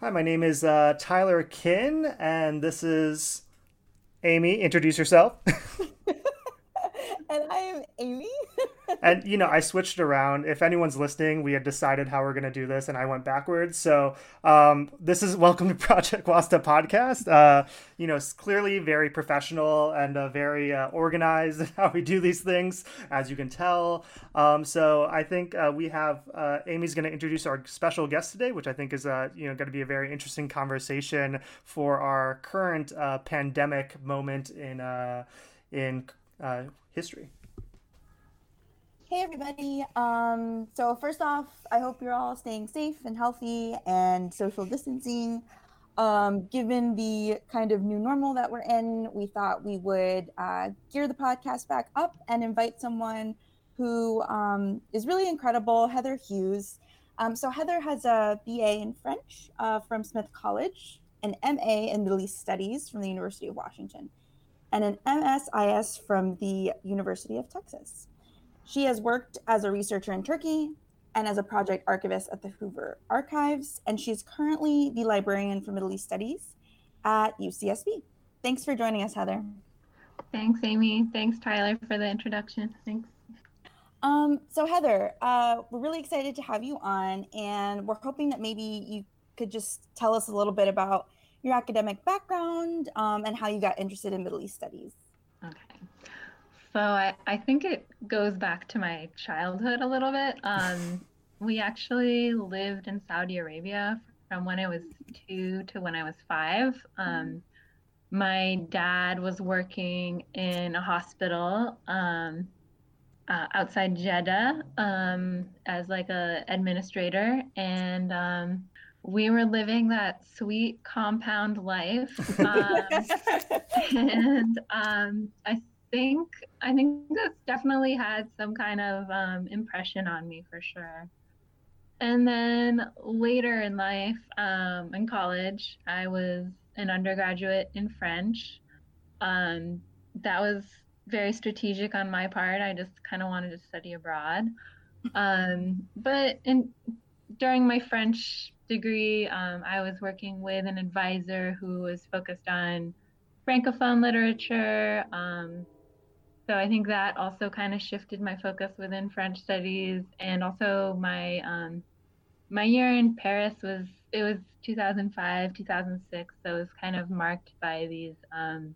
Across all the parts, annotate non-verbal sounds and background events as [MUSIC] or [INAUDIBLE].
Hi, my name is uh, Tyler Kinn, and this is Amy. Introduce yourself. [LAUGHS] [LAUGHS] and I am Amy. And you know, I switched around. If anyone's listening, we had decided how we're going to do this, and I went backwards. So um, this is welcome to Project Wasta podcast. Uh, you know, it's clearly very professional and uh, very uh, organized [LAUGHS] how we do these things, as you can tell. Um, so I think uh, we have uh, Amy's going to introduce our special guest today, which I think is uh, you know going to be a very interesting conversation for our current pandemic moment in in history. Hey everybody. Um, so first off, I hope you're all staying safe and healthy and social distancing. Um, given the kind of new normal that we're in, we thought we would uh, gear the podcast back up and invite someone who um, is really incredible, Heather Hughes. Um, so Heather has a BA in French uh, from Smith College, an MA in Middle East Studies from the University of Washington and an MSIS from the University of Texas. She has worked as a researcher in Turkey and as a project archivist at the Hoover Archives, and she's currently the librarian for Middle East Studies at UCSB. Thanks for joining us, Heather. Thanks, Amy. Thanks, Tyler, for the introduction. Thanks. Um, so, Heather, uh, we're really excited to have you on, and we're hoping that maybe you could just tell us a little bit about your academic background um, and how you got interested in Middle East studies. Okay. So I, I think it goes back to my childhood a little bit. Um, [LAUGHS] we actually lived in Saudi Arabia from when I was two to when I was five. Um, my dad was working in a hospital um, uh, outside Jeddah um, as like a administrator, and um, we were living that sweet compound life [LAUGHS] um, [LAUGHS] and um, i think i think this definitely had some kind of um, impression on me for sure. And then later in life um, in college i was an undergraduate in french. Um, that was very strategic on my part. I just kind of wanted to study abroad. Um, but in during my french degree, um, I was working with an advisor who was focused on Francophone literature. Um, so I think that also kind of shifted my focus within French studies, and also my um, my year in Paris was it was 2005 2006, so it was kind of marked by these um,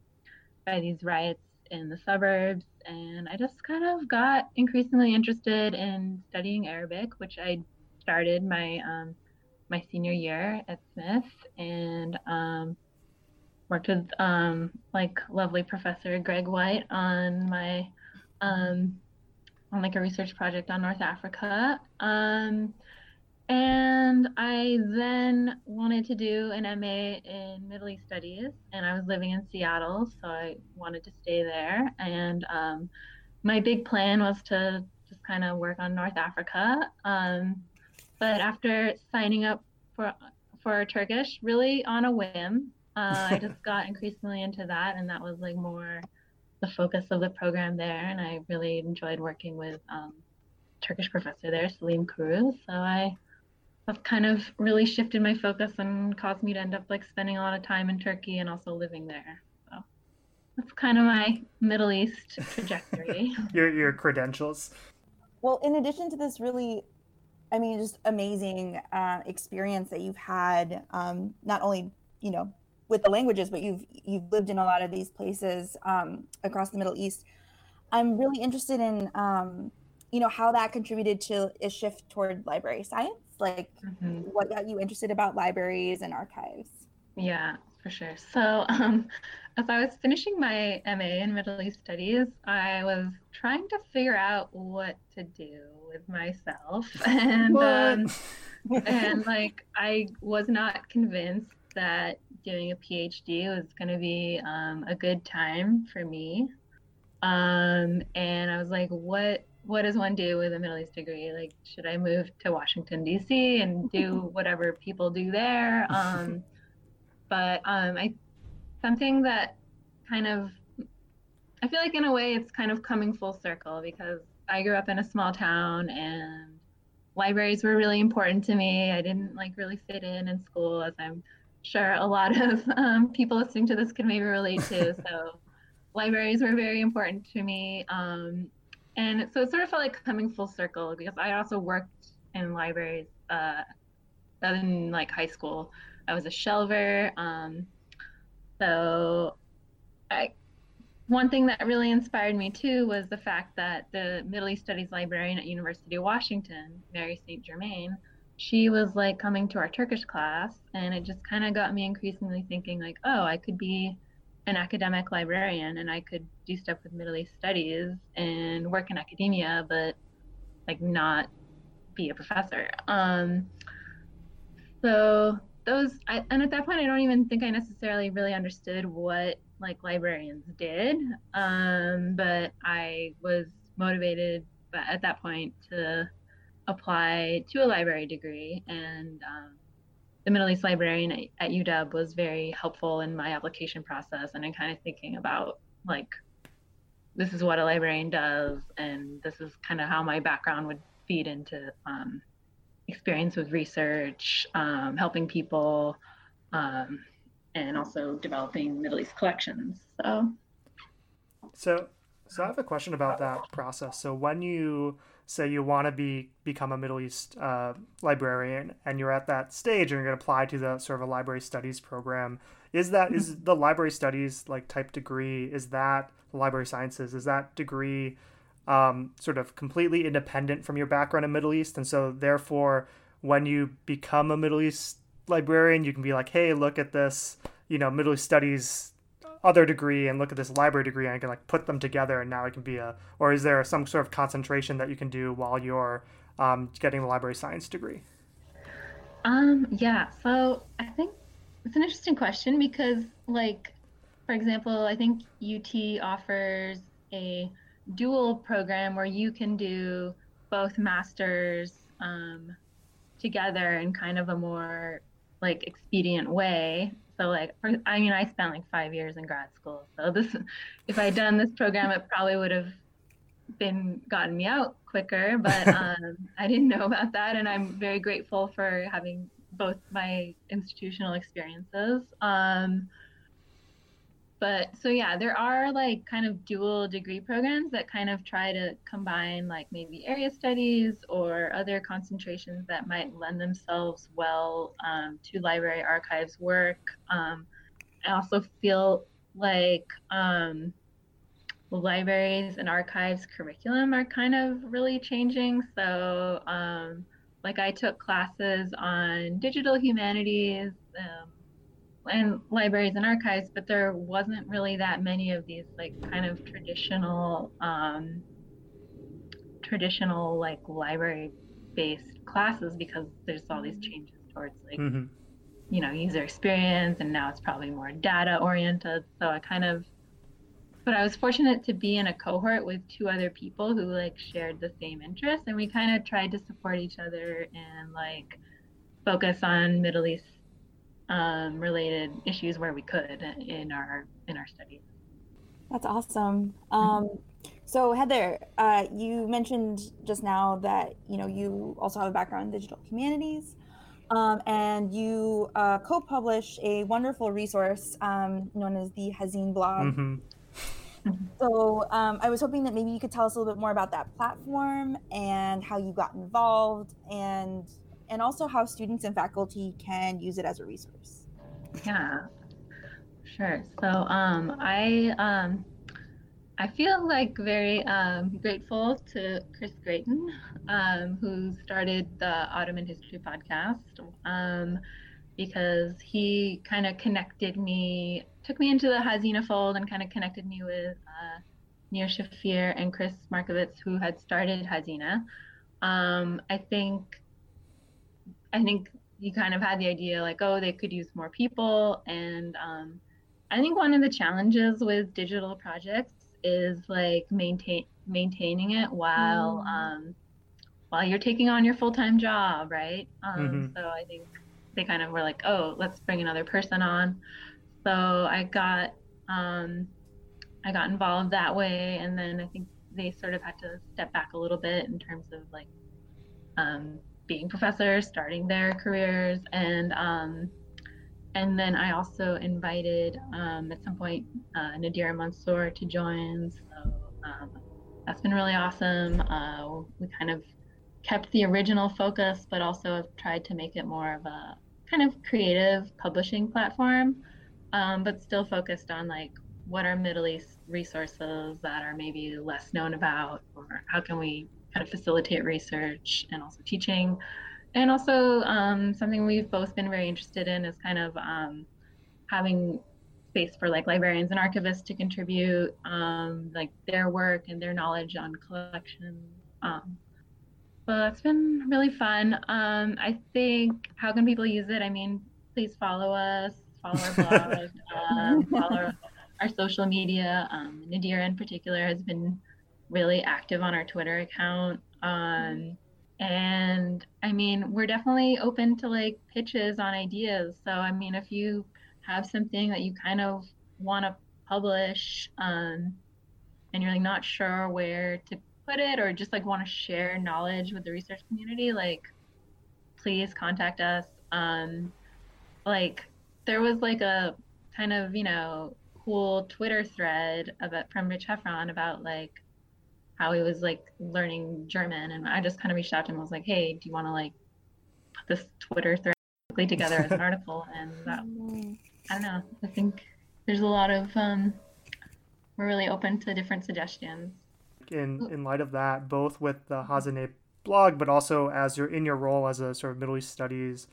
by these riots in the suburbs, and I just kind of got increasingly interested in studying Arabic, which I started my um, my senior year at Smith. And um, worked with um, like lovely professor Greg White on my um, on like a research project on North Africa. Um, and I then wanted to do an MA in Middle East Studies, and I was living in Seattle, so I wanted to stay there. And um, my big plan was to just kind of work on North Africa. Um, but after signing up for for Turkish, really on a whim, uh, I just [LAUGHS] got increasingly into that, and that was like more the focus of the program there. And I really enjoyed working with um, Turkish professor there, Selim Kuruz. So I have kind of really shifted my focus and caused me to end up like spending a lot of time in Turkey and also living there. So that's kind of my Middle East trajectory. [LAUGHS] your your credentials. Well, in addition to this really I mean, just amazing uh, experience that you've had. Um, not only you know with the languages, but you've you've lived in a lot of these places um, across the Middle East. I'm really interested in um, you know how that contributed to a shift toward library science. Like, mm-hmm. what got you interested about libraries and archives? Yeah, for sure. So, um, as I was finishing my MA in Middle East Studies, I was trying to figure out what to do with myself [LAUGHS] and um, and like I was not convinced that doing a PhD was going to be um, a good time for me. Um, and I was like, what what does one do with a Middle East degree? Like, should I move to Washington D.C. and do [LAUGHS] whatever people do there? [LAUGHS] Um, but um, I something that kind of I feel like in a way it's kind of coming full circle because I grew up in a small town and libraries were really important to me. I didn't like really fit in in school, as I'm sure a lot [LAUGHS] of um, people listening to this can maybe relate to. [LAUGHS] so libraries were very important to me. Um, and so it sort of felt like coming full circle because I also worked in libraries uh, in like high school. I was a shelver. Um, so I, one thing that really inspired me too was the fact that the Middle East Studies librarian at University of Washington, Mary St. Germain, she was like coming to our Turkish class, and it just kind of got me increasingly thinking like, oh, I could be an academic librarian and I could do stuff with Middle East studies and work in academia, but like not be a professor. Um, so those, I, and at that point, I don't even think I necessarily really understood what like librarians did, um, but I was motivated But at that point to apply to a library degree and um, the Middle East librarian at, UW was very helpful in my application process and in kind of thinking about like this is what a librarian does and this is kind of how my background would feed into um, experience with research, um, helping people, um, and also developing Middle East collections. So, so, so I have a question about that process. So when you say you want to be become a Middle East uh, librarian and you're at that stage and you're going to apply to the sort of a library studies program, is that is the library studies like type degree? Is that library sciences? Is that degree um, sort of completely independent from your background in Middle East? And so therefore, when you become a Middle East librarian, you can be like, hey, look at this, you know, Middle East studies other degree and look at this library degree and I can like put them together and now it can be a or is there some sort of concentration that you can do while you're um, getting the library science degree? Um, yeah, so I think it's an interesting question because like for example, I think UT offers a dual program where you can do both masters um, together in kind of a more like expedient way so like, for, I mean, I spent like five years in grad school. So this, [LAUGHS] if I'd done this program, it probably would have been gotten me out quicker. But [LAUGHS] um, I didn't know about that, and I'm very grateful for having both my institutional experiences. Um, but so yeah there are like kind of dual degree programs that kind of try to combine like maybe area studies or other concentrations that might lend themselves well um, to library archives work. Um, i also feel like um, libraries and archives curriculum are kind of really changing. So um, like i took classes on digital humanities um, and libraries and archives, but there wasn't really that many of these like kind of traditional um, traditional like library based classes because there's all these changes towards like mm-hmm. you know user experience and now it's probably more data oriented so i kind of but i was fortunate to be in a cohort with two other people who like shared the same interests and we kind of tried to support each other and like focus on middle east um, related issues where we could in our in our studies. That's awesome. Um, so Heather, uh, you mentioned just now that you know you also have a background in digital humanities, um, and you uh, co-publish a wonderful resource um, known as the Hazine blog. Mm-hmm. So um, I was hoping that maybe you could tell us a little bit more about that platform and how you got involved and and also how students and faculty can use it as a resource. Yeah, sure. So um, I um, I feel like very um, grateful to Chris Gratien, um, who started the Ottoman History podcast, um, because he kind of connected me, took me into the Hazine fold, and kind of connected me with uh, Nir Shafir and Chris Markiewicz, who had started Hazine. Um, I think I think he kind of had the idea like, oh, they could use more people. And um, I think one of the challenges with digital projects is like maintain maintaining it while mm. um, while you're taking on your full time job, right? Um, mm-hmm. So I think they kind of were like, oh, let's bring another person on. So I got um, I got involved that way, and then I think they sort of had to step back a little bit in terms of like um, being professors, starting their careers, and um, and then I also invited um, at some point uh, Nadirah Mansour to join. So um, that's been really awesome. Uh, we kind of kept the original focus, but also have tried to make it more of a kind of creative publishing platform, um, but still focused on like what are Middle East resources that are maybe less known about, or how can we kind of facilitate research and also teaching. And also, um, something we've both been very interested in is kind of um, having space for like librarians and archivists to contribute um, like their work and their knowledge on collections. Um, well, that's been really fun. Um, I think how can people use it? I mean, please follow us, follow our blog, [LAUGHS] um, follow our social media. Um, Nadirah in particular has been really active on our Twitter account. Um, and I mean, we're definitely open to like pitches on ideas. So, I mean, if you have something that you kind of want to publish um, and you're like not sure where to put it or just like want to share knowledge with the research community, like please contact us. Um, like there was like a kind of, you know, cool Twitter thread about from Rich Heffron about like how he was like learning German and I just kind of reached out to him. And was like, Hey, do you want to like put this Twitter thread together as an [LAUGHS] article? And that I don't know. I think there's a lot of um we're really open to different suggestions. In in light of that, both with the Hazine blog, but also as you're in your role as a sort of Middle East studies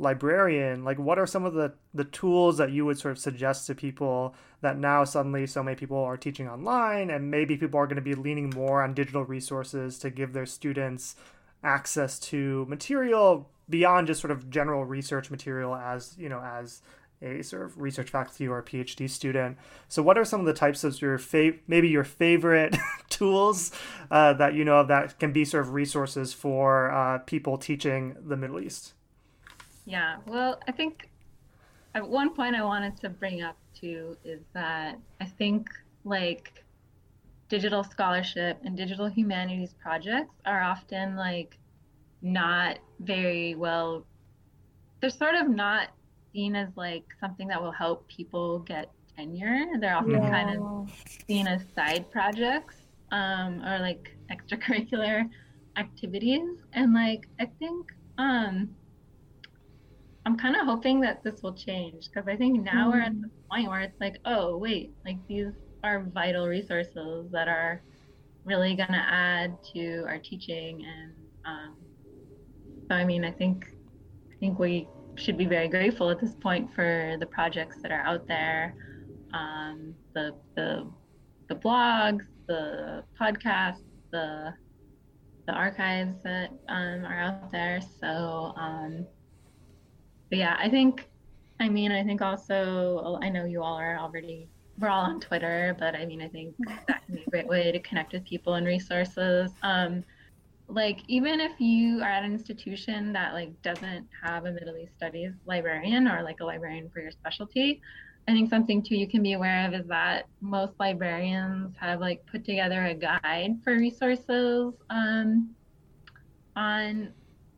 librarian, like what are some of the the tools that you would sort of suggest to people that now suddenly so many people are teaching online and maybe people are going to be leaning more on digital resources to give their students access to material beyond just sort of general research material as you know as a sort of research faculty or a PhD student. So, what are some of the types of your fav- maybe your favorite [LAUGHS] tools uh, that you know that can be sort of resources for uh, people teaching the Middle East? Yeah, well, I think at one point I wanted to bring up too is that I think like digital scholarship and digital humanities projects are often like not very well they're sort of not seen as like something that will help people get tenure. They're often yeah. kind of seen as side projects um, or like extracurricular activities. And like I think um, I'm kind of hoping that this will change because I think now mm. we're at mm. the point where it's like, oh wait, like these are vital resources that are really going to add to our teaching and um, so I mean I think I think we should be very grateful at this point for the projects that are out there, um, the the the blogs, the podcasts, the the archives that um, are out there. So, um, but yeah, I think, I mean, I think also, I know you all are already, we're all on Twitter, but I mean, I think [LAUGHS] that can be a great way to connect with people and resources. Um, like even if you are at an institution that like doesn't have a middle east studies librarian or like a librarian for your specialty i think something too you can be aware of is that most librarians have like put together a guide for resources um, on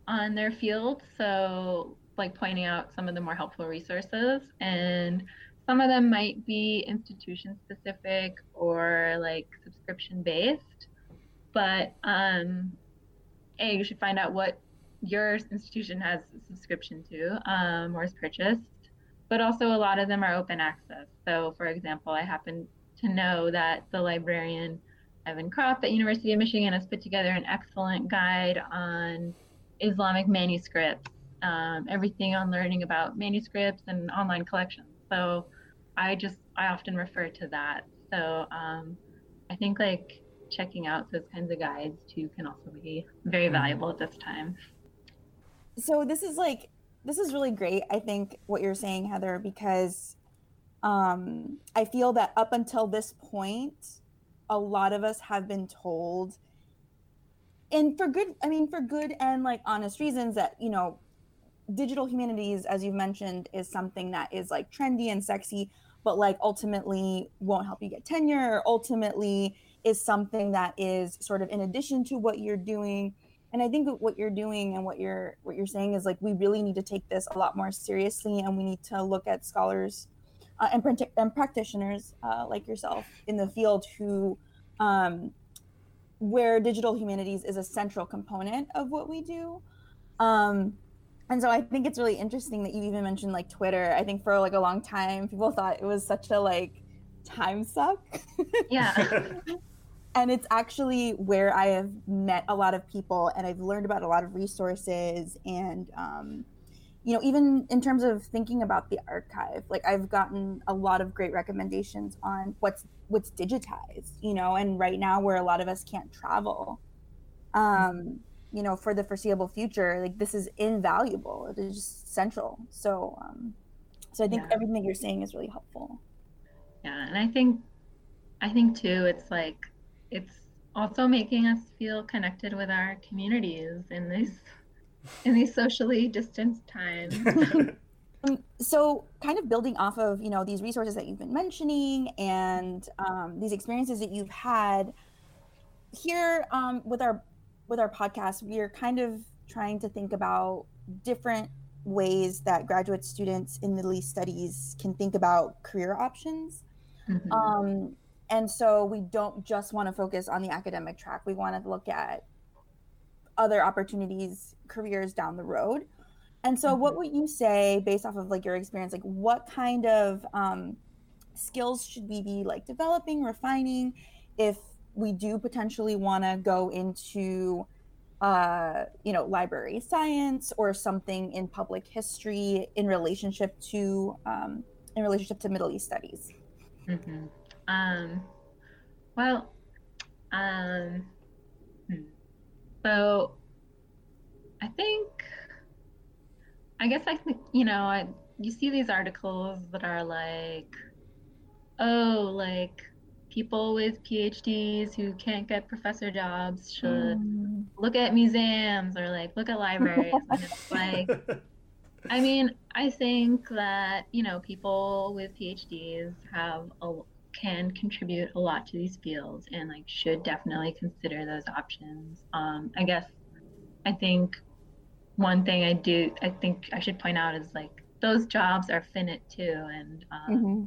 on their field so like pointing out some of the more helpful resources and some of them might be institution specific or like subscription based. But um, a you should find out what your institution has subscription to um, or is purchased. But also a lot of them are open access. So for example i happen to know that the librarian Evyn Kropf at university of michigan has put together an excellent guide on islamic manuscripts um, everything on learning about manuscripts and online collections so i just i often refer to that so um, i think like checking out those kinds of guides too can also be very mm-hmm. valuable at this time. So this is like this is really great. I think what you're saying, Heather, because um, I feel that up until this point, a lot of us have been told, and for good, I mean, for good and like honest reasons, that you know, digital humanities, as you've mentioned, is something that is like trendy and sexy, but like ultimately won't help you get tenure. Or ultimately, is something that is sort of in addition to what you're doing. and I think what you're doing and what you're what you're saying is like we really need to take this a lot more seriously, and we need to look at scholars uh, and, and practitioners uh, like yourself in the field who um, where digital humanities is a central component of what we do. Um, and so I think it's really interesting that you even mentioned like Twitter. I think for like a long time, people thought it was such a like time suck. Yeah. [LAUGHS] [LAUGHS] and it's actually where I have met a lot of people and I've learned about a lot of resources and um, you know even in terms of thinking about the archive like I've gotten a lot of great recommendations on what's what's digitized you know and right now where a lot of us can't travel um, you know for the foreseeable future like this is invaluable it is just central so um, so I think yeah. everything that you're saying is really helpful yeah and I think I think too it's like it's also making us feel connected with our communities in these [LAUGHS] in these socially distanced times. [LAUGHS] Um, so kind of building off of you know these resources that you've been mentioning and um, these experiences that you've had here um, with our with our podcast we are kind of trying to think about different ways that graduate students in middle east studies can think about career options mm-hmm. um, and so we don't just want to focus on the academic track. We want to look at other opportunities, careers down the road. And so, mm-hmm. what would you say, based off of like your experience, like what kind of um, skills should we be like developing, refining, if we do potentially want to go into, uh, you know, library science or something in public history in relationship to um, in relationship to Middle East studies? Mm-hmm. Um, well, um, hmm. so I think, I guess I think, you know, I, you see these articles that are like, oh, like people with PhDs who can't get professor jobs should mm. look at museums or like look at libraries. and it's [LAUGHS] like, I mean, I think that, you know, people with PhDs have a can contribute a lot to these fields and like should definitely consider those options. Um, I guess I think one thing I do I think I should point out is like those jobs are finite too and um, mm-hmm.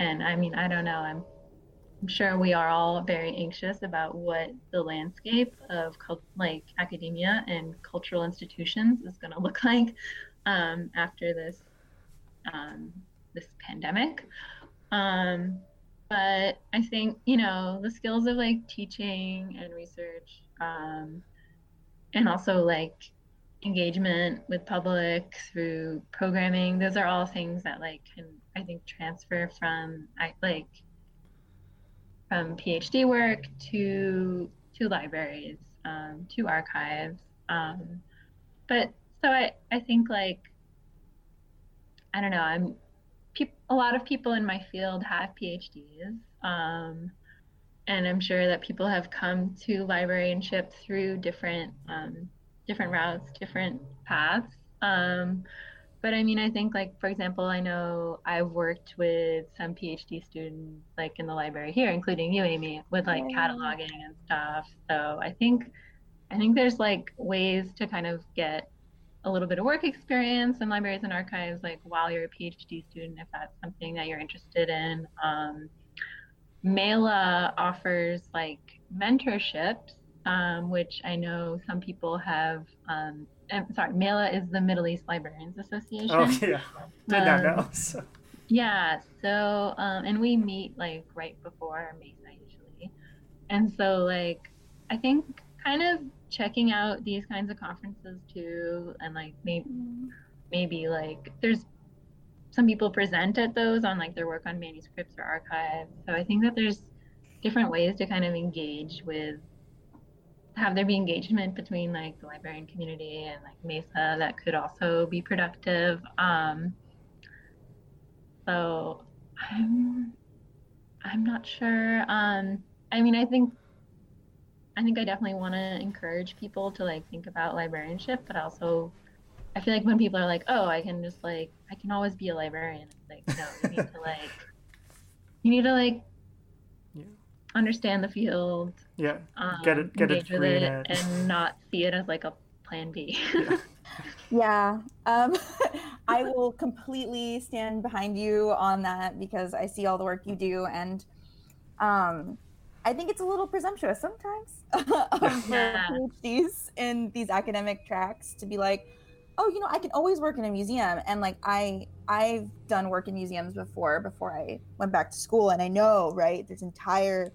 and I mean I don't know I'm I'm sure we are all very anxious about what the landscape of cult- like academia and cultural institutions is going [LAUGHS] to look like um, after this um, this pandemic. Um, but I think you know the skills of like teaching and research, um, and also like engagement with public through programming. Those are all things that like can I think transfer from like from PhD work to to libraries, um, to archives. Um, but so I I think like I don't know I'm a lot of people in my field have PhDs. Um, and I'm sure that people have come to librarianship through different um, different routes, different paths. But I mean, I think like for example, I know I've worked with some PhD students like in the library here, including you, Amy, with like cataloging and stuff. So I think I think there's like ways to kind of get a little bit of work experience in libraries and archives, like while you're a PhD student, if that's something that you're interested in. Um, MELA offers like mentorships, um, which I know some people have. Um, I'm sorry, MELA is the Middle East Librarians Association. Oh yeah, did not know. So. Yeah, so um, and we meet like right before MESA usually, and so like I think kind of checking out these kinds of conferences too and like maybe maybe like there's some people present at those on like their work on manuscripts or archives so i think that there's different ways to kind of engage with have there be engagement between like the librarian community and like MESA that could also be productive um so i'm i'm not sure um i mean i think I think I definitely want to encourage people to like think about librarianship, but also I feel like when people are like, "Oh, I can just like I can always be a librarian," it's like no, you need to like [LAUGHS] you need to like. Understand the field. Yeah, um, get it, get it, with it, it, and not see it as like a plan B. yeah, [LAUGHS] yeah. Um, [LAUGHS] I will completely stand behind you on that because I see all the work you do, and um, I think it's a little presumptuous sometimes [LAUGHS] um, yeah. for PhDs in these academic tracks to be like, oh, you know, I can always work in a museum, and like I I've done work in museums before before I went back to school, and I know right there's entire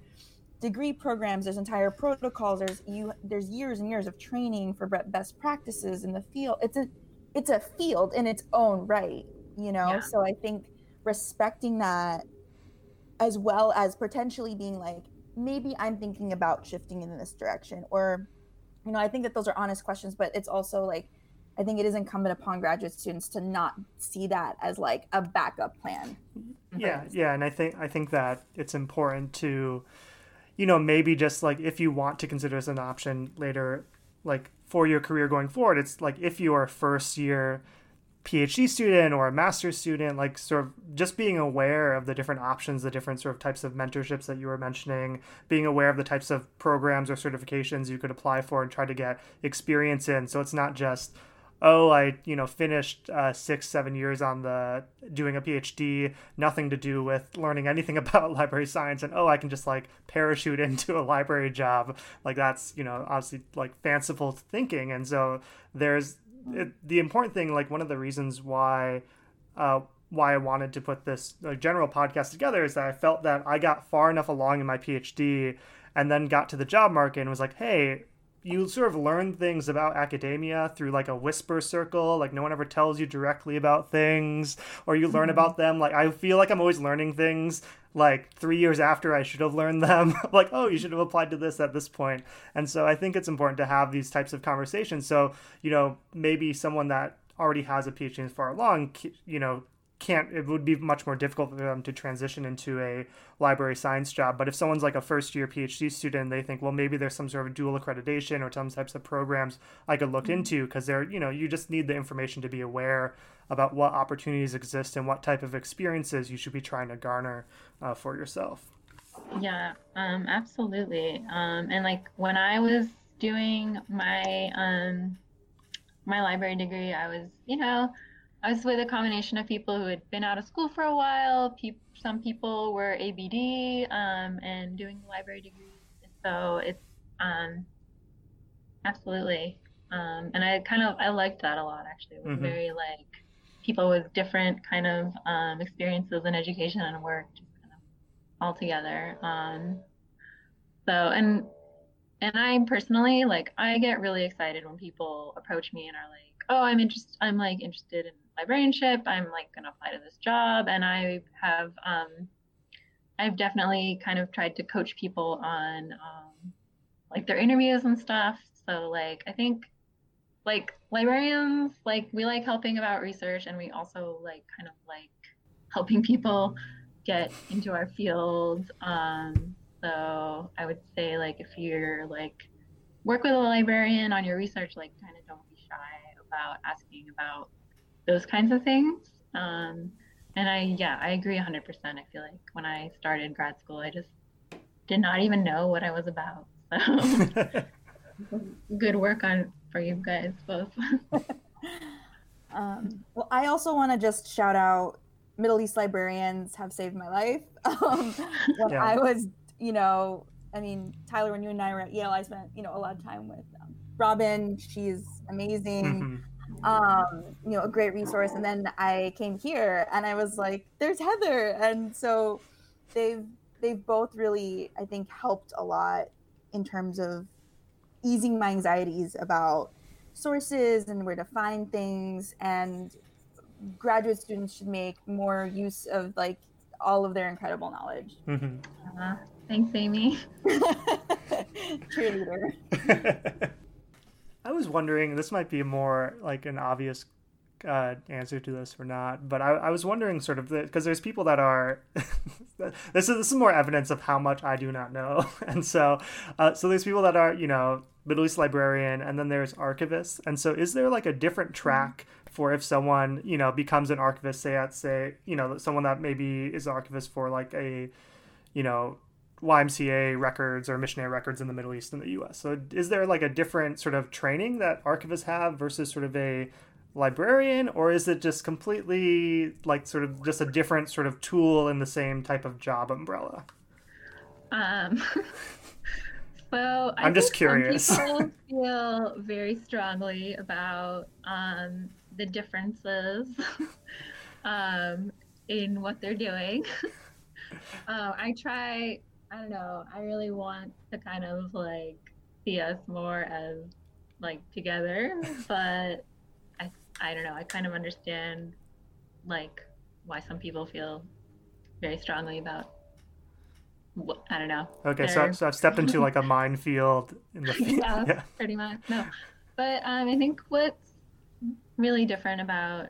degree programs there's entire protocols there's you there's years and years of training for best practices in the field. It's a it's a field in its own right you know? Yeah. so i think respecting that as well as potentially being like maybe i'm thinking about shifting in this direction or you know i think that those are honest questions but it's also like i think it is incumbent upon graduate students to not see that as like a backup plan. Yeah yeah and i think i think that it's important to you know maybe just like if you want to consider as an option later like for your career going forward it's like if you are a first year PhD student or a master's student, like sort of just being aware of the different options, the different sort of types of mentorships that you were mentioning, being aware of the types of programs or certifications you could apply for and try to get experience in. So it's not just, oh, I you know finished uh, six seven years on the doing a PhD, nothing to do with learning anything [LAUGHS] about library science, and oh, I can just like parachute [LAUGHS] into a library job. Like that's you know obviously like fanciful thinking, and so there's it, the important thing, like one of the reasons why uh, why I wanted to put this like, general podcast together is that I felt that I got far enough along in my PhD and then got to the job market and was like, hey, you sort of learn things about academia through like a whisper circle like no one ever tells you directly about things or you learn mm-hmm. about them. Like i feel like i'm always learning things like three years after i should have learned them. [LAUGHS] Like oh you should have applied to this at this point. And so i think it's important to have these types of conversations. So you know maybe someone that already has a phd and far along you know can't it would be much more difficult for them to transition into a library science job. But if someone's like a first year phd student they think well maybe there's some sort of dual accreditation or some types of programs i could look mm-hmm. into because they're you know you just need the information to be aware about what opportunities exist and what type of experiences you should be trying to garner uh, for yourself. Yeah um, absolutely. Um, and like when i was doing my um, my library degree i was you know I was with a combination of people who had been out of school for a while. Pe- some people were ABD um, and doing library degrees. So it's um, absolutely, um, and I kind of I liked that a lot actually. It was mm-hmm. very like people with different kind of um, experiences in education and work, just kind of all together. Um, so and and I personally like I get really excited when people approach me and are like, oh, I'm interested. I'm like interested in librarianship. I'm like going to apply to this job. And I have, um, I've definitely kind of tried to coach people on um, like their interviews and stuff. So like, I think like librarians, like we like helping about research and we also like kind of like helping people get into our field. Um, so I would say like if you're like work with a librarian on your research, like kind of don't be shy about asking about those kinds of things. Um, and I, yeah, I agree 100%. I feel like when I started grad school, I just did not even know what I was about. So [LAUGHS] good work on for you guys both. [LAUGHS] um, well, I also want to just shout out Middle East librarians have saved my life. [LAUGHS] Um, when yeah. I was, you know, I mean, Tyler, when you and I were at Yale, I spent, you know, a lot of time with um, Robin. She's amazing. Mm-hmm um, you know, a great resource. And then I came here and I was like, there's Heather. And so they've they've both really, I think, helped a lot in terms of easing my anxieties about sources and where to find things and graduate students should make more use of like all of their incredible knowledge. Mm-hmm. Uh, thanks, Amy. [LAUGHS] [LAUGHS] Cheerleader. [LAUGHS] I was wondering, this might be more like an obvious uh, answer to this or not, but I, I was wondering sort of because there's people that are [LAUGHS] this is this is more evidence of how much I do not know, [LAUGHS] and so uh, so there's people that are you know Middle East librarian, and then there's archivist, and so is there like a different mm-hmm. track for if someone you know becomes an archivist, say at say you know someone that maybe is an archivist for like a you know YMCA records or missionary records in the Middle East and the U.S. So is there like a different sort of training that archivists have versus sort of a librarian, or is it just completely like sort of just a different sort of tool in the same type of job umbrella? Um, [LAUGHS] so I am just curious. people [LAUGHS] feel very strongly about um, the differences [LAUGHS] um, in what they're doing. uh, I try. I don't know. I really want to kind of like see us more as like together, [LAUGHS] but I I don't know. I kind of understand like why some people feel very strongly about I don't know. Okay, so, so I've stepped into like a [LAUGHS] minefield in the [LAUGHS] yeah, yeah, pretty much. No, but um, I think what's really different about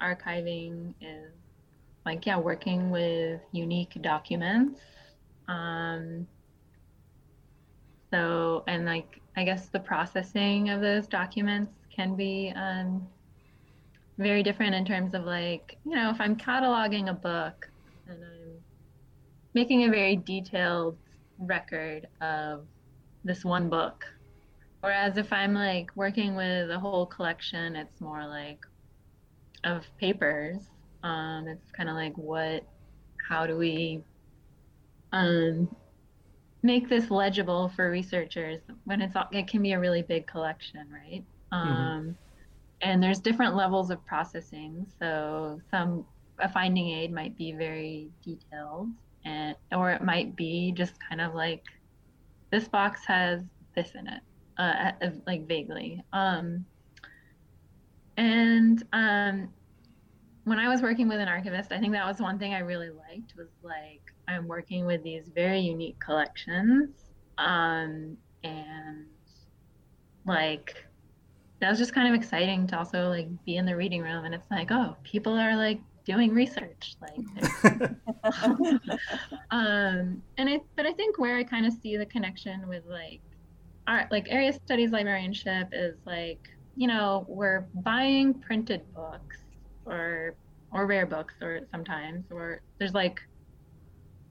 archiving is like yeah, working with unique documents. Um, so and like I guess the processing of those documents can be um, very different in terms of like you know if I'm cataloging a book and I'm making a very detailed record of this one book. Whereas if I'm like working with a whole collection, it's more like of papers. Um, it's kind of like what, how do we um, make this legible for researchers when it's all, it can be a really big collection, right? Mm-hmm. Um, and there's different levels of processing. So some a finding aid might be very detailed and or it might be just kind of like this box has this in it uh, like vaguely um and um when i was working with an archivist i think that was one thing i really liked was like i'm working with these very unique collections um and like that was just kind of exciting to also like be in the reading room and it's like oh people are like doing research like [LAUGHS] [LAUGHS] um and i but i think where i kind of see the connection with like art like area studies librarianship is like you know we're buying printed books or or rare books or sometimes or there's like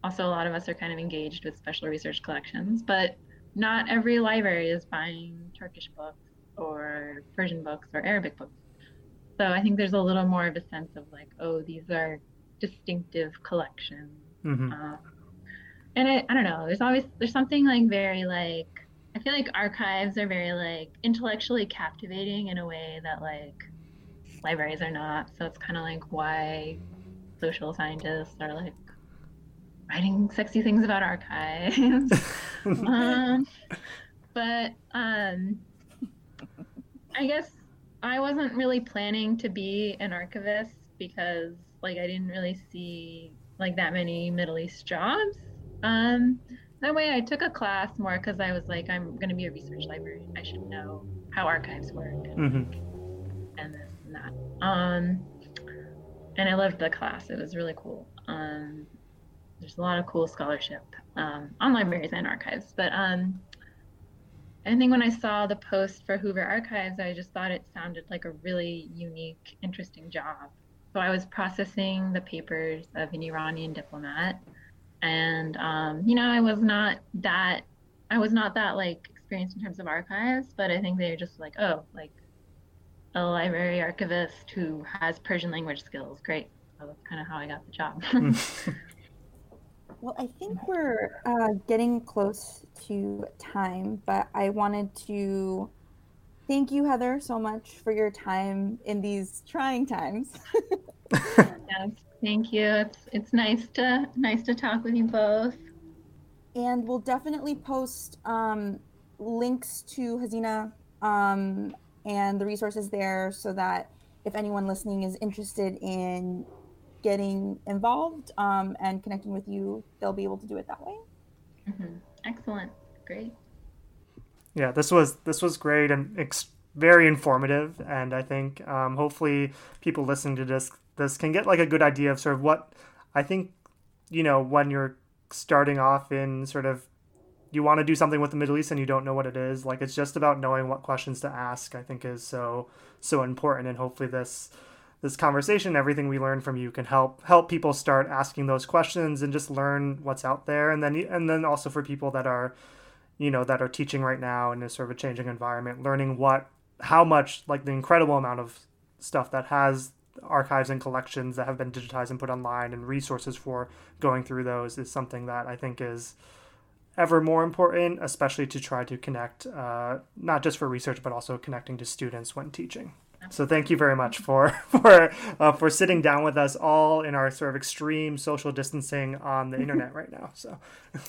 also a lot of us are kind of engaged with special research collections but not every library is buying turkish books or persian books or arabic books so I think there's a little more of a sense of like, oh, these are distinctive collections. Mm-hmm. Um, and I, I don't know. There's always there's something like very like I feel like archives are very like intellectually captivating in a way that like libraries are not. So it's kind of like why social scientists are like writing sexy things about archives. [LAUGHS] um, but um, I guess I wasn't really planning to be an archivist because like I didn't really see like that many Middle East jobs. Um, that way I took a class more because I was like, I'm going to be a research librarian. I should know how archives work and, mm-hmm. and this and that. Um, and I loved the class. It was really cool. Um, there's a lot of cool scholarship um, on libraries and archives. But um, I think when I saw the post for Hoover Archives, I just thought it sounded like a really unique, interesting job. So I was processing the papers of an Iranian diplomat, and um, you know, I was not that, I was not that like experienced in terms of archives, but I think they were just like, oh, like a library archivist who has Persian language skills, great. So that's kind of how I got the job. [LAUGHS] [LAUGHS] Well, I think we're uh, getting close to time, but I wanted to thank you, Heather, so much for your time in these trying times. [LAUGHS] yes, thank you. It's it's nice to nice to talk with you both. And we'll definitely post um, links to Hazine um, and the resources there, so that if anyone listening is interested in getting involved um, and connecting with you, they'll be able to do it that way. Mm-hmm. Excellent, great. Yeah, this was this was great and ex- very informative, and I think um, hopefully people listening to this this can get like a good idea of sort of what I think you know when you're starting off in sort of you want to do something with the Middle East and you don't know what it is. Like it's just about knowing what questions to ask. I think is so so important, and hopefully this this conversation, everything we learn from you can help help people start asking those questions and just learn what's out there. And then and then also for people that are, you know, that are teaching right now in a sort of a changing environment, learning what how much like the incredible amount of stuff that has archives and collections that have been digitized and put online and resources for going through those is something that I think is ever more important, especially to try to connect, uh, not just for research, but also connecting to students when teaching. So thank you very much for [LAUGHS] for uh, for sitting down with us all in our sort of extreme social distancing on the [LAUGHS] internet right now. So. [LAUGHS]